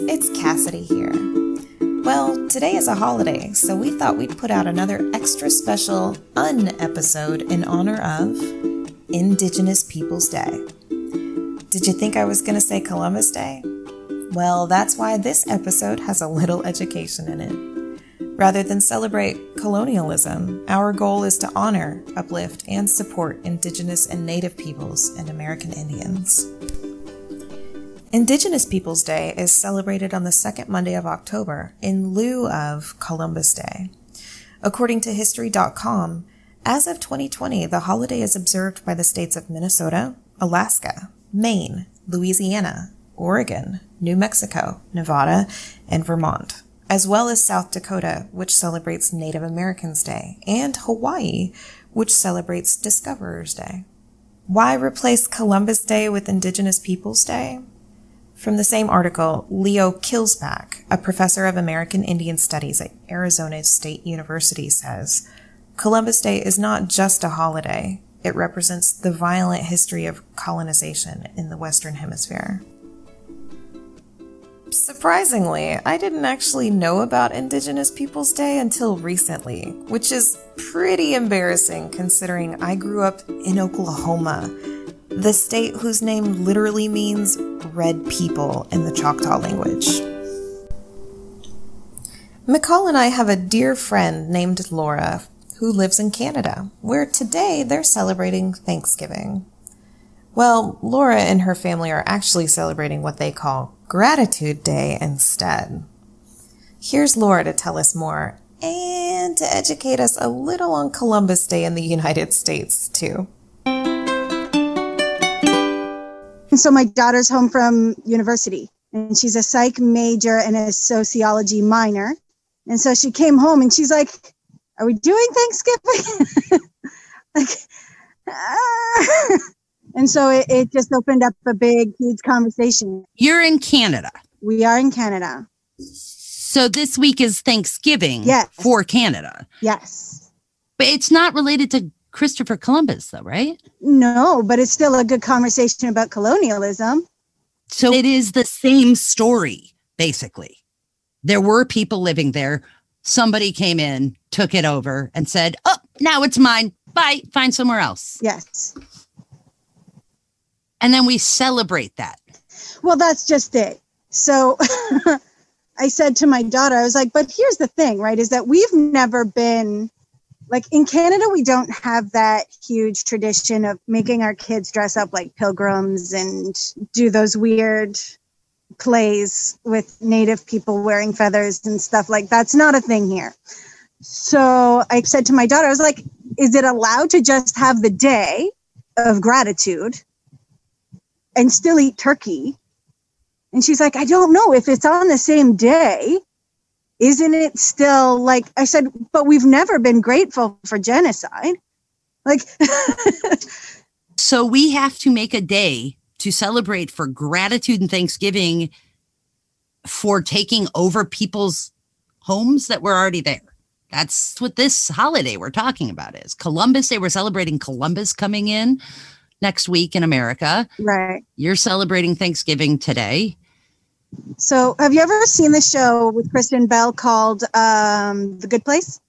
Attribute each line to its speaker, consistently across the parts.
Speaker 1: it's Cassidy here. Well, today is a holiday, so we thought we'd put out another extra special un episode in honor of Indigenous Peoples Day. Did you think I was going to say Columbus Day? Well, that's why this episode has a little education in it. Rather than celebrate colonialism, our goal is to honor, uplift, and support Indigenous and Native peoples and American Indians. Indigenous Peoples Day is celebrated on the second Monday of October in lieu of Columbus Day. According to History.com, as of 2020, the holiday is observed by the states of Minnesota, Alaska, Maine, Louisiana, Oregon, New Mexico, Nevada, and Vermont, as well as South Dakota, which celebrates Native Americans Day, and Hawaii, which celebrates Discoverers Day. Why replace Columbus Day with Indigenous Peoples Day? From the same article, Leo Killsback, a professor of American Indian Studies at Arizona State University, says Columbus Day is not just a holiday, it represents the violent history of colonization in the Western Hemisphere. Surprisingly, I didn't actually know about Indigenous Peoples Day until recently, which is pretty embarrassing considering I grew up in Oklahoma the state whose name literally means red people in the Choctaw language. McCall and I have a dear friend named Laura who lives in Canada, where today they're celebrating Thanksgiving. Well, Laura and her family are actually celebrating what they call Gratitude Day instead. Here's Laura to tell us more and to educate us a little on Columbus Day in the United States, too.
Speaker 2: And so my daughter's home from university and she's a psych major and a sociology minor. And so she came home and she's like, Are we doing Thanksgiving? like, ah. and so it, it just opened up a big, huge conversation.
Speaker 3: You're in Canada.
Speaker 2: We are in Canada.
Speaker 3: So this week is Thanksgiving
Speaker 2: yes.
Speaker 3: for Canada.
Speaker 2: Yes.
Speaker 3: But it's not related to Christopher Columbus, though, right?
Speaker 2: No, but it's still a good conversation about colonialism.
Speaker 3: So it is the same story, basically. There were people living there. Somebody came in, took it over, and said, Oh, now it's mine. Bye. Find somewhere else.
Speaker 2: Yes.
Speaker 3: And then we celebrate that.
Speaker 2: Well, that's just it. So I said to my daughter, I was like, But here's the thing, right? Is that we've never been like in Canada, we don't have that huge tradition of making our kids dress up like pilgrims and do those weird plays with native people wearing feathers and stuff like that's not a thing here. So I said to my daughter, I was like, is it allowed to just have the day of gratitude and still eat turkey? And she's like, I don't know if it's on the same day isn't it still like I said, but we've never been grateful for genocide. Like,
Speaker 3: so we have to make a day to celebrate for gratitude and Thanksgiving for taking over people's homes that were already there. That's what this holiday we're talking about is Columbus Day. We're celebrating Columbus coming in next week in America.
Speaker 2: Right.
Speaker 3: You're celebrating Thanksgiving today.
Speaker 2: So, have you ever seen the show with Kristen Bell called um, The Good Place?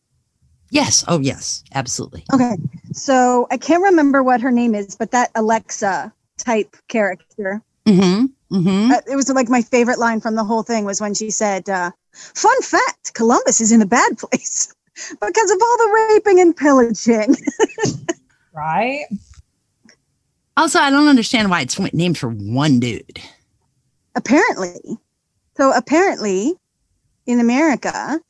Speaker 3: Yes. Oh, yes. Absolutely.
Speaker 2: Okay. So, I can't remember what her name is, but that Alexa type character.
Speaker 3: Mm-hmm. Mm-hmm.
Speaker 2: Uh, it was like my favorite line from the whole thing was when she said, uh, "Fun fact: Columbus is in a bad place because of all the raping and pillaging."
Speaker 1: right.
Speaker 3: Also, I don't understand why it's named for one dude
Speaker 2: apparently. So apparently in America,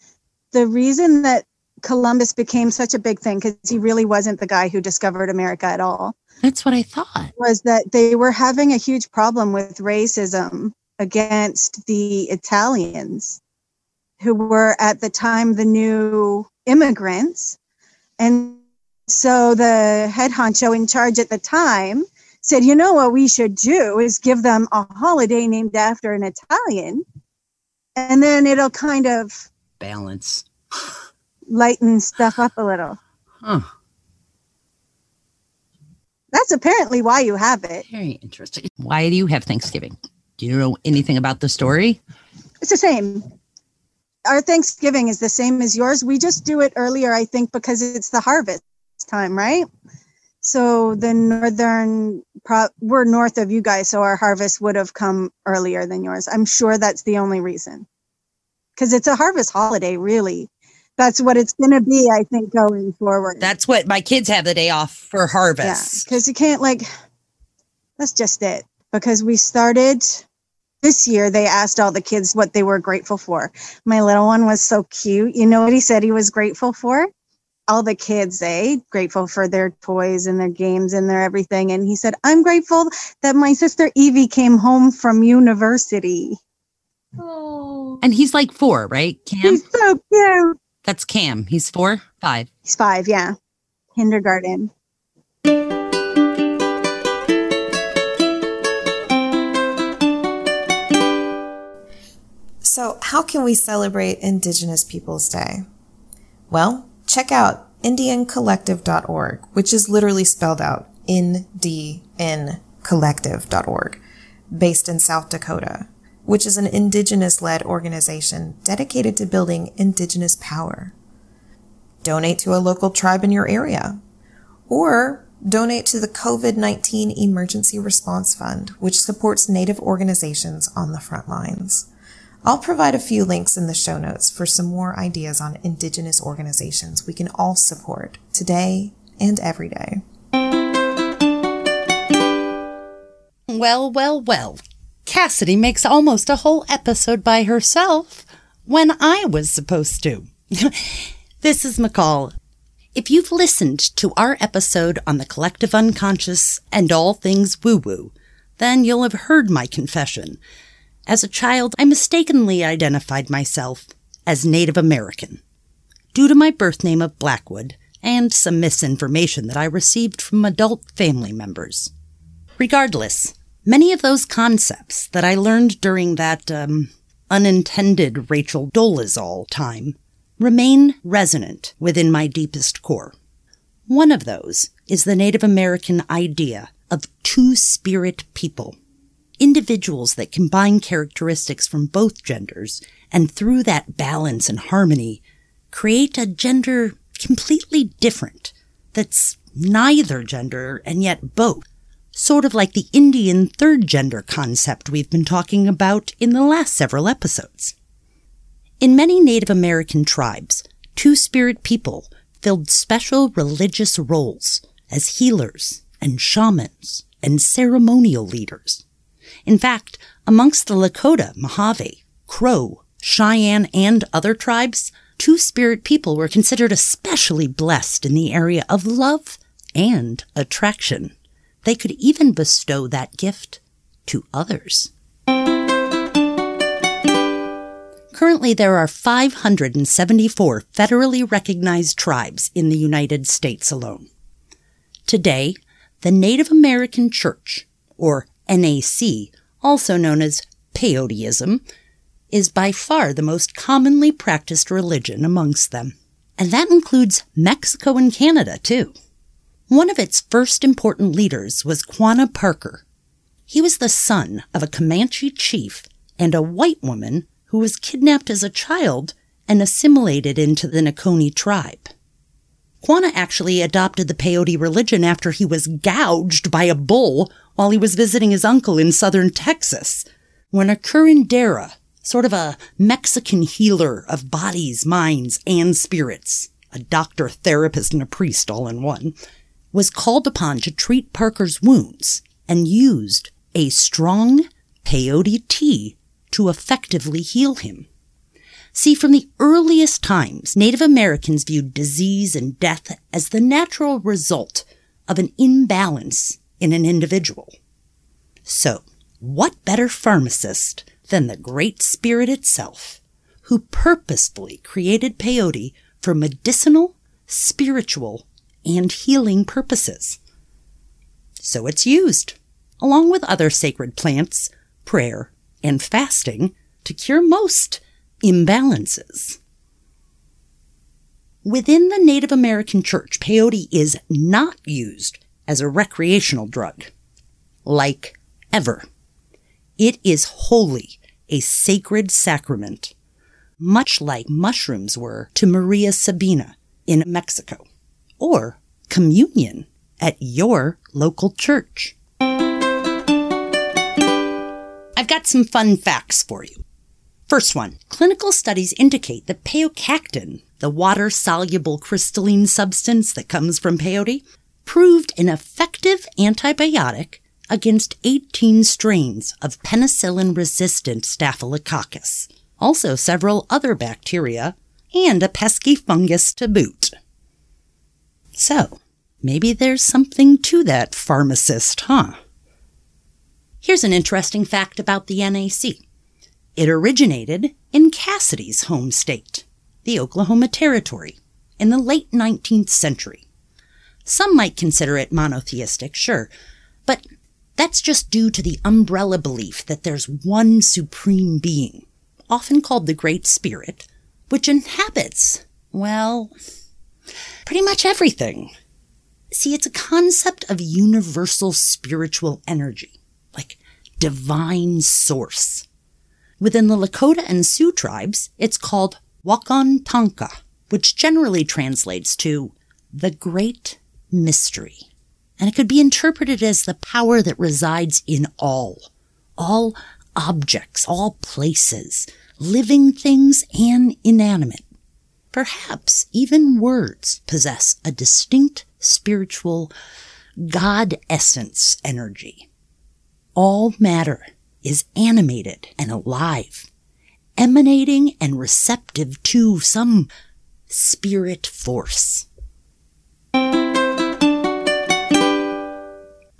Speaker 2: the reason that Columbus became such a big thing, because he really wasn't the guy who discovered America at all.
Speaker 3: That's what I thought.
Speaker 2: Was that they were having a huge problem with racism against the Italians, who were at the time the new immigrants. And so the head honcho in charge at the time said, you know what we should do is give them a holiday named after an Italian, and then it'll kind of
Speaker 3: balance,
Speaker 2: lighten stuff up a little.
Speaker 3: Huh.
Speaker 2: That's apparently why you have it.
Speaker 3: Very interesting. Why do you have Thanksgiving? Do you know anything about the story?
Speaker 2: It's the same. Our Thanksgiving is the same as yours. We just do it earlier, I think, because it's the harvest time, right? So the northern, pro- we're north of you guys, so our harvest would have come earlier than yours. I'm sure that's the only reason. Because it's a harvest holiday, really. That's what it's going to be, I think, going forward.
Speaker 3: That's what my kids have the day off for
Speaker 2: yeah,
Speaker 3: harvest.
Speaker 2: because you can't like. That's just it. Because we started this year, they asked all the kids what they were grateful for. My little one was so cute. You know what he said he was grateful for? All the kids, eh? Grateful for their toys and their games and their everything. And he said, I'm grateful that my sister Evie came home from university.
Speaker 1: Oh.
Speaker 3: And he's like four, right? Cam?
Speaker 2: He's so cute.
Speaker 3: That's Cam. He's four, five.
Speaker 2: He's five, yeah. Kindergarten.
Speaker 1: So, how can we celebrate Indigenous Peoples Day? Well, check out IndianCollective.org, which is literally spelled out InDNCollective.org, based in South Dakota, which is an Indigenous led organization dedicated to building Indigenous power. Donate to a local tribe in your area, or donate to the COVID 19 Emergency Response Fund, which supports Native organizations on the front lines. I'll provide a few links in the show notes for some more ideas on Indigenous organizations we can all support today and every day.
Speaker 3: Well, well, well. Cassidy makes almost a whole episode by herself when I was supposed to. this is McCall. If you've listened to our episode on the collective unconscious and all things woo woo, then you'll have heard my confession. As a child, I mistakenly identified myself as Native American due to my birth name of Blackwood and some misinformation that I received from adult family members. Regardless, many of those concepts that I learned during that um, unintended Rachel Dolezal time remain resonant within my deepest core. One of those is the Native American idea of two spirit people individuals that combine characteristics from both genders and through that balance and harmony create a gender completely different that's neither gender and yet both. Sort of like the Indian third gender concept we've been talking about in the last several episodes. In many Native American tribes, two spirit people filled special religious roles as healers and shamans and ceremonial leaders. In fact, amongst the Lakota, Mojave, Crow, Cheyenne, and other tribes, two spirit people were considered especially blessed in the area of love and attraction. They could even bestow that gift to others. Currently, there are 574 federally recognized tribes in the United States alone. Today, the Native American Church, or NAC, also known as peyoteism, is by far the most commonly practiced religion amongst them. And that includes Mexico and Canada, too. One of its first important leaders was Quanah Parker. He was the son of a Comanche chief and a white woman who was kidnapped as a child and assimilated into the Nakoni tribe. Quanah actually adopted the peyote religion after he was gouged by a bull while he was visiting his uncle in southern Texas. When a curandera, sort of a Mexican healer of bodies, minds, and spirits, a doctor, therapist, and a priest all in one, was called upon to treat Parker's wounds and used a strong peyote tea to effectively heal him. See, from the earliest times, Native Americans viewed disease and death as the natural result of an imbalance in an individual. So, what better pharmacist than the Great Spirit itself, who purposefully created peyote for medicinal, spiritual, and healing purposes? So it's used, along with other sacred plants, prayer, and fasting, to cure most imbalances. Within the Native American church, peyote is not used as a recreational drug, like ever. It is holy a sacred sacrament, much like mushrooms were to Maria Sabina in Mexico, or communion at your local church. I've got some fun facts for you. First one clinical studies indicate that peyocactin, the water soluble crystalline substance that comes from peyote, proved an effective antibiotic against 18 strains of penicillin resistant staphylococcus, also several other bacteria, and a pesky fungus to boot. So, maybe there's something to that pharmacist, huh? Here's an interesting fact about the NAC. It originated in Cassidy's home state, the Oklahoma Territory, in the late 19th century. Some might consider it monotheistic, sure, but that's just due to the umbrella belief that there's one supreme being, often called the Great Spirit, which inhabits, well, pretty much everything. See, it's a concept of universal spiritual energy, like divine source. Within the Lakota and Sioux tribes, it's called Wakan Tanka, which generally translates to the Great Mystery. And it could be interpreted as the power that resides in all, all objects, all places, living things and inanimate. Perhaps even words possess a distinct spiritual God essence energy. All matter is animated and alive, emanating and receptive to some spirit force.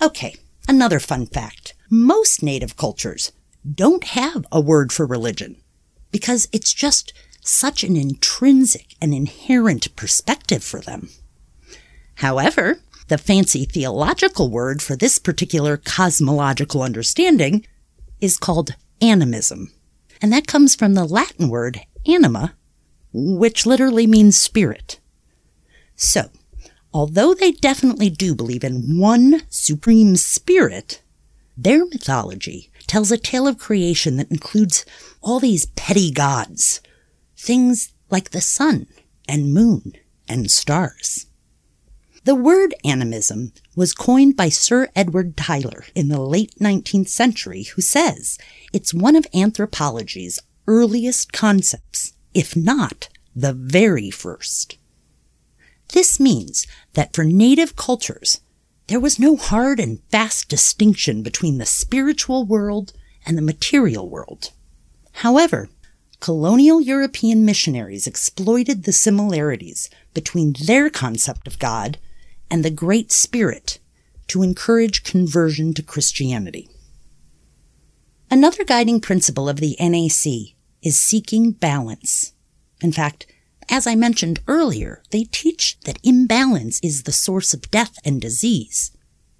Speaker 3: Okay, another fun fact. Most native cultures don't have a word for religion because it's just such an intrinsic and inherent perspective for them. However, the fancy theological word for this particular cosmological understanding is called animism. And that comes from the Latin word anima, which literally means spirit. So, although they definitely do believe in one supreme spirit, their mythology tells a tale of creation that includes all these petty gods, things like the sun and moon and stars. The word animism was coined by Sir Edward Tylor in the late 19th century, who says it's one of anthropology's earliest concepts, if not the very first. This means that for native cultures, there was no hard and fast distinction between the spiritual world and the material world. However, colonial European missionaries exploited the similarities between their concept of God and the Great Spirit to encourage conversion to Christianity. Another guiding principle of the NAC is seeking balance. In fact, as I mentioned earlier, they teach that imbalance is the source of death and disease,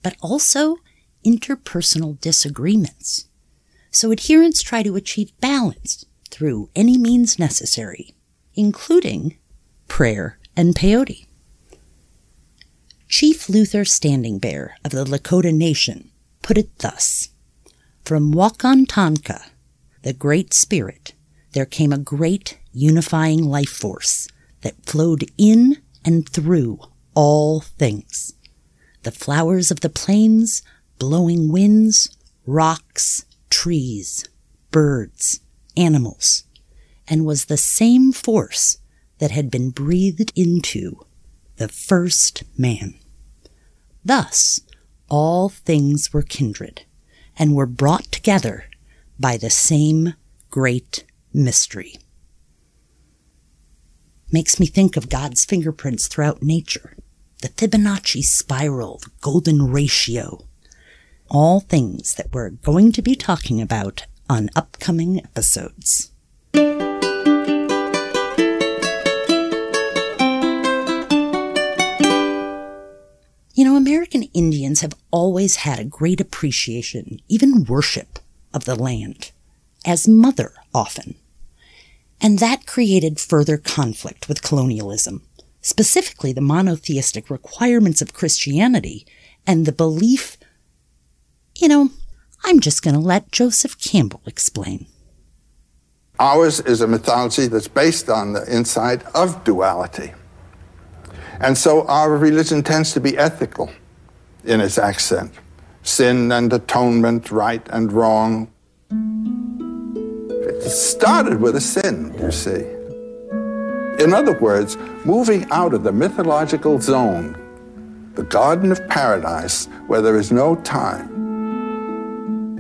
Speaker 3: but also interpersonal disagreements. So adherents try to achieve balance through any means necessary, including prayer and peyote. Chief Luther Standing Bear of the Lakota Nation put it thus From Wakantanka, the Great Spirit, there came a great unifying life force that flowed in and through all things. The flowers of the plains, blowing winds, rocks, trees, birds, animals, and was the same force that had been breathed into the first man. Thus, all things were kindred and were brought together by the same great mystery. Makes me think of God's fingerprints throughout nature, the Fibonacci spiral, the golden ratio, all things that we're going to be talking about on upcoming episodes. You know, American Indians have always had a great appreciation, even worship, of the land, as mother often. And that created further conflict with colonialism, specifically the monotheistic requirements of Christianity and the belief, you know, I'm just going to let Joseph Campbell explain.
Speaker 4: Ours is a mythology that's based on the insight of duality. And so our religion tends to be ethical in its accent sin and atonement, right and wrong. It started with a sin, you see. In other words, moving out of the mythological zone, the Garden of Paradise, where there is no time,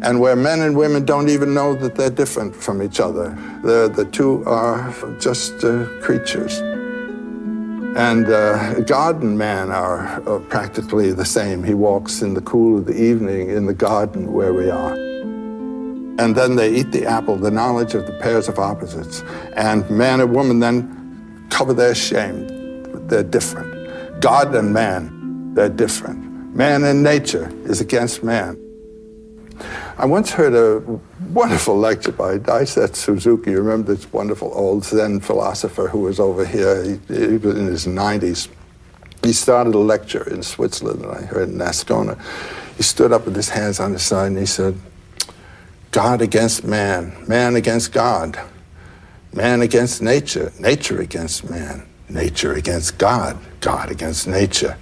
Speaker 4: and where men and women don't even know that they're different from each other. The, the two are just uh, creatures. And uh, and man are, are practically the same. He walks in the cool of the evening in the garden where we are. And then they eat the apple, the knowledge of the pairs of opposites. And man and woman then cover their shame. They're different. God and man, they're different. Man and nature is against man. I once heard a wonderful lecture by Daisetsu Suzuki. You remember this wonderful old Zen philosopher who was over here? He, he was in his 90s. He started a lecture in Switzerland, and I heard in Ascona. He stood up with his hands on his side and he said, God against man, man against God, man against nature, nature against man, nature against God, God against nature.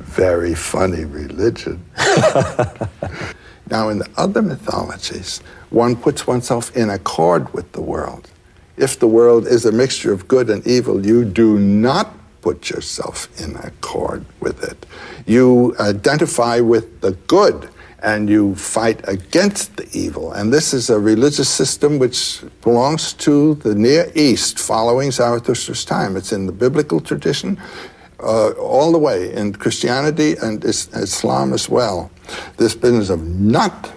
Speaker 4: Very funny religion. Now, in the other mythologies, one puts oneself in accord with the world. If the world is a mixture of good and evil, you do not put yourself in accord with it. You identify with the good and you fight against the evil. And this is a religious system which belongs to the Near East following Zarathustra's time. It's in the biblical tradition uh, all the way in Christianity and Islam as well. This business of not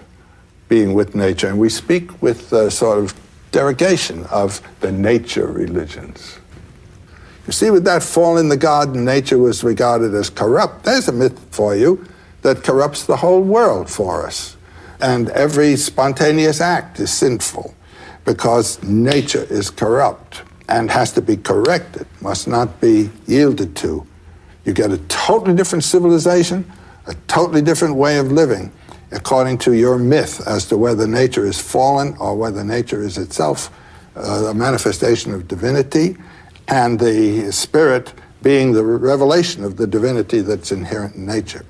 Speaker 4: being with nature, and we speak with a sort of derogation of the nature religions. You see, with that fall in the garden, nature was regarded as corrupt. There's a myth for you that corrupts the whole world for us. And every spontaneous act is sinful because nature is corrupt and has to be corrected, must not be yielded to. You get a totally different civilization, a totally different way of living, according to your myth as to whether nature is fallen or whether nature is itself uh, a manifestation of divinity, and the spirit being the revelation of the divinity that's inherent in nature.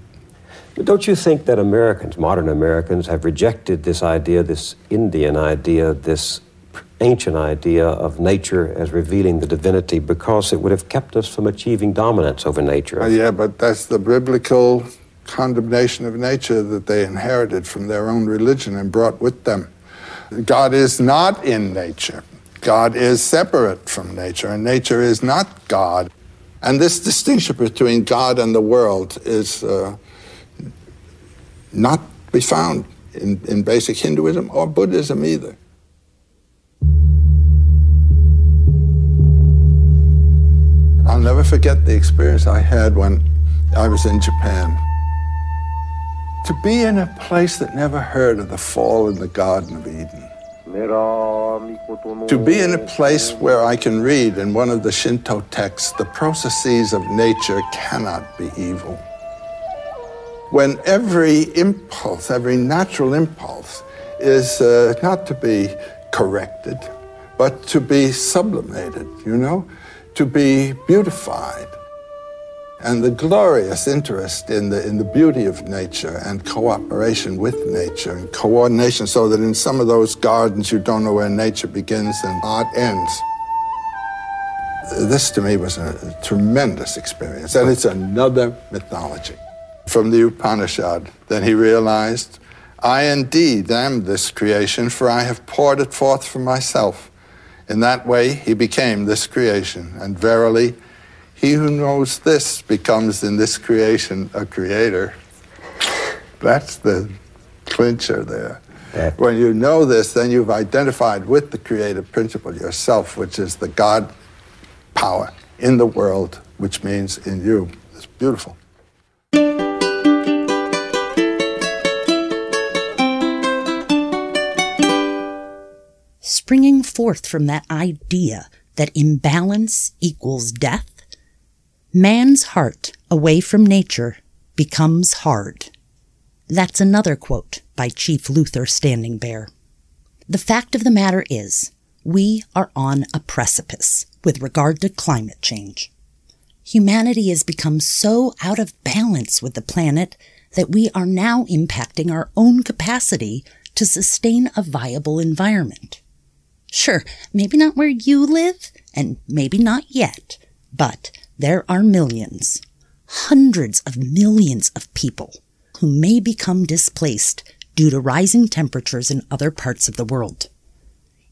Speaker 5: But don't you think that Americans, modern Americans, have rejected this idea, this Indian idea, this ancient idea of nature as revealing the divinity because it would have kept us from achieving dominance over nature.
Speaker 4: Uh, yeah, but that's the biblical condemnation of nature that they inherited from their own religion and brought with them. God is not in nature. God is separate from nature, and nature is not God. And this distinction between God and the world is uh, not be found in, in basic Hinduism or Buddhism either. I'll never forget the experience I had when I was in Japan. To be in a place that never heard of the fall in the Garden of Eden. To be in a place where I can read in one of the Shinto texts, the processes of nature cannot be evil. When every impulse, every natural impulse, is uh, not to be corrected, but to be sublimated, you know? to be beautified. And the glorious interest in the, in the beauty of nature and cooperation with nature and coordination so that in some of those gardens you don't know where nature begins and art ends. This to me was a tremendous experience, and it's another mythology. From the Upanishad, then he realized, I indeed am this creation, for I have poured it forth from myself. In that way, he became this creation. And verily, he who knows this becomes in this creation a creator. That's the clincher there. Yeah. When you know this, then you've identified with the creative principle yourself, which is the God power in the world, which means in you. It's beautiful.
Speaker 3: Springing forth from that idea that imbalance equals death, man's heart away from nature becomes hard. That's another quote by Chief Luther Standing Bear. The fact of the matter is, We are on a precipice with regard to climate change. Humanity has become so out of balance with the planet that we are now impacting our own capacity to sustain a viable environment. Sure, maybe not where you live, and maybe not yet, but there are millions, hundreds of millions of people who may become displaced due to rising temperatures in other parts of the world.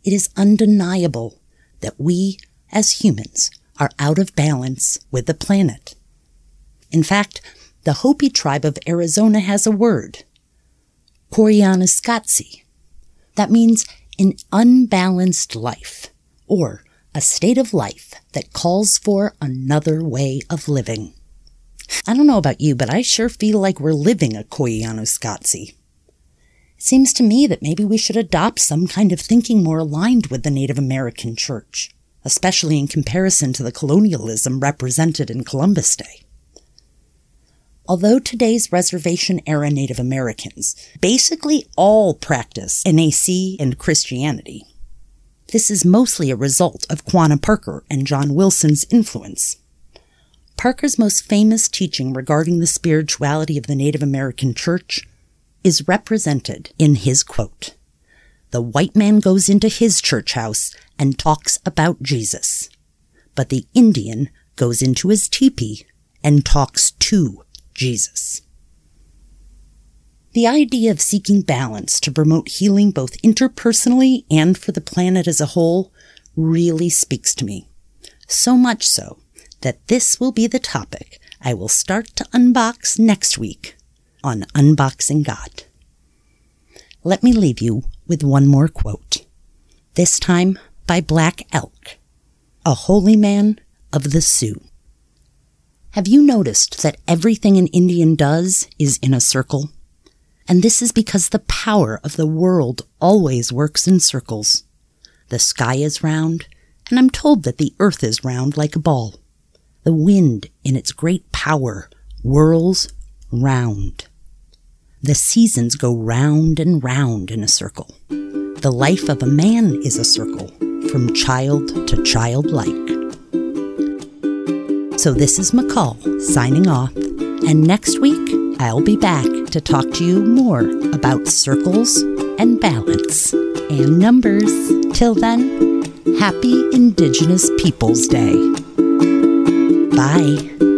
Speaker 3: It is undeniable that we, as humans, are out of balance with the planet. In fact, the Hopi tribe of Arizona has a word, Koyaanisqatsi. That means an unbalanced life, or a state of life that calls for another way of living. I don't know about you, but I sure feel like we're living a Koyaanisqatsi. It seems to me that maybe we should adopt some kind of thinking more aligned with the Native American church, especially in comparison to the colonialism represented in Columbus Day. Although today's reservation era Native Americans basically all practice NAC and Christianity, this is mostly a result of Quanah Parker and John Wilson's influence. Parker's most famous teaching regarding the spirituality of the Native American church is represented in his quote The white man goes into his church house and talks about Jesus, but the Indian goes into his teepee and talks to Jesus. The idea of seeking balance to promote healing both interpersonally and for the planet as a whole really speaks to me. So much so that this will be the topic I will start to unbox next week on Unboxing God. Let me leave you with one more quote, this time by Black Elk, a holy man of the Sioux. Have you noticed that everything an Indian does is in a circle? And this is because the power of the world always works in circles. The sky is round, and I'm told that the earth is round like a ball. The wind, in its great power, whirls round. The seasons go round and round in a circle. The life of a man is a circle, from child to childlike. So this is McCall signing off, and next week I'll be back to talk to you more about circles and balance and numbers. Till then, happy Indigenous Peoples Day. Bye.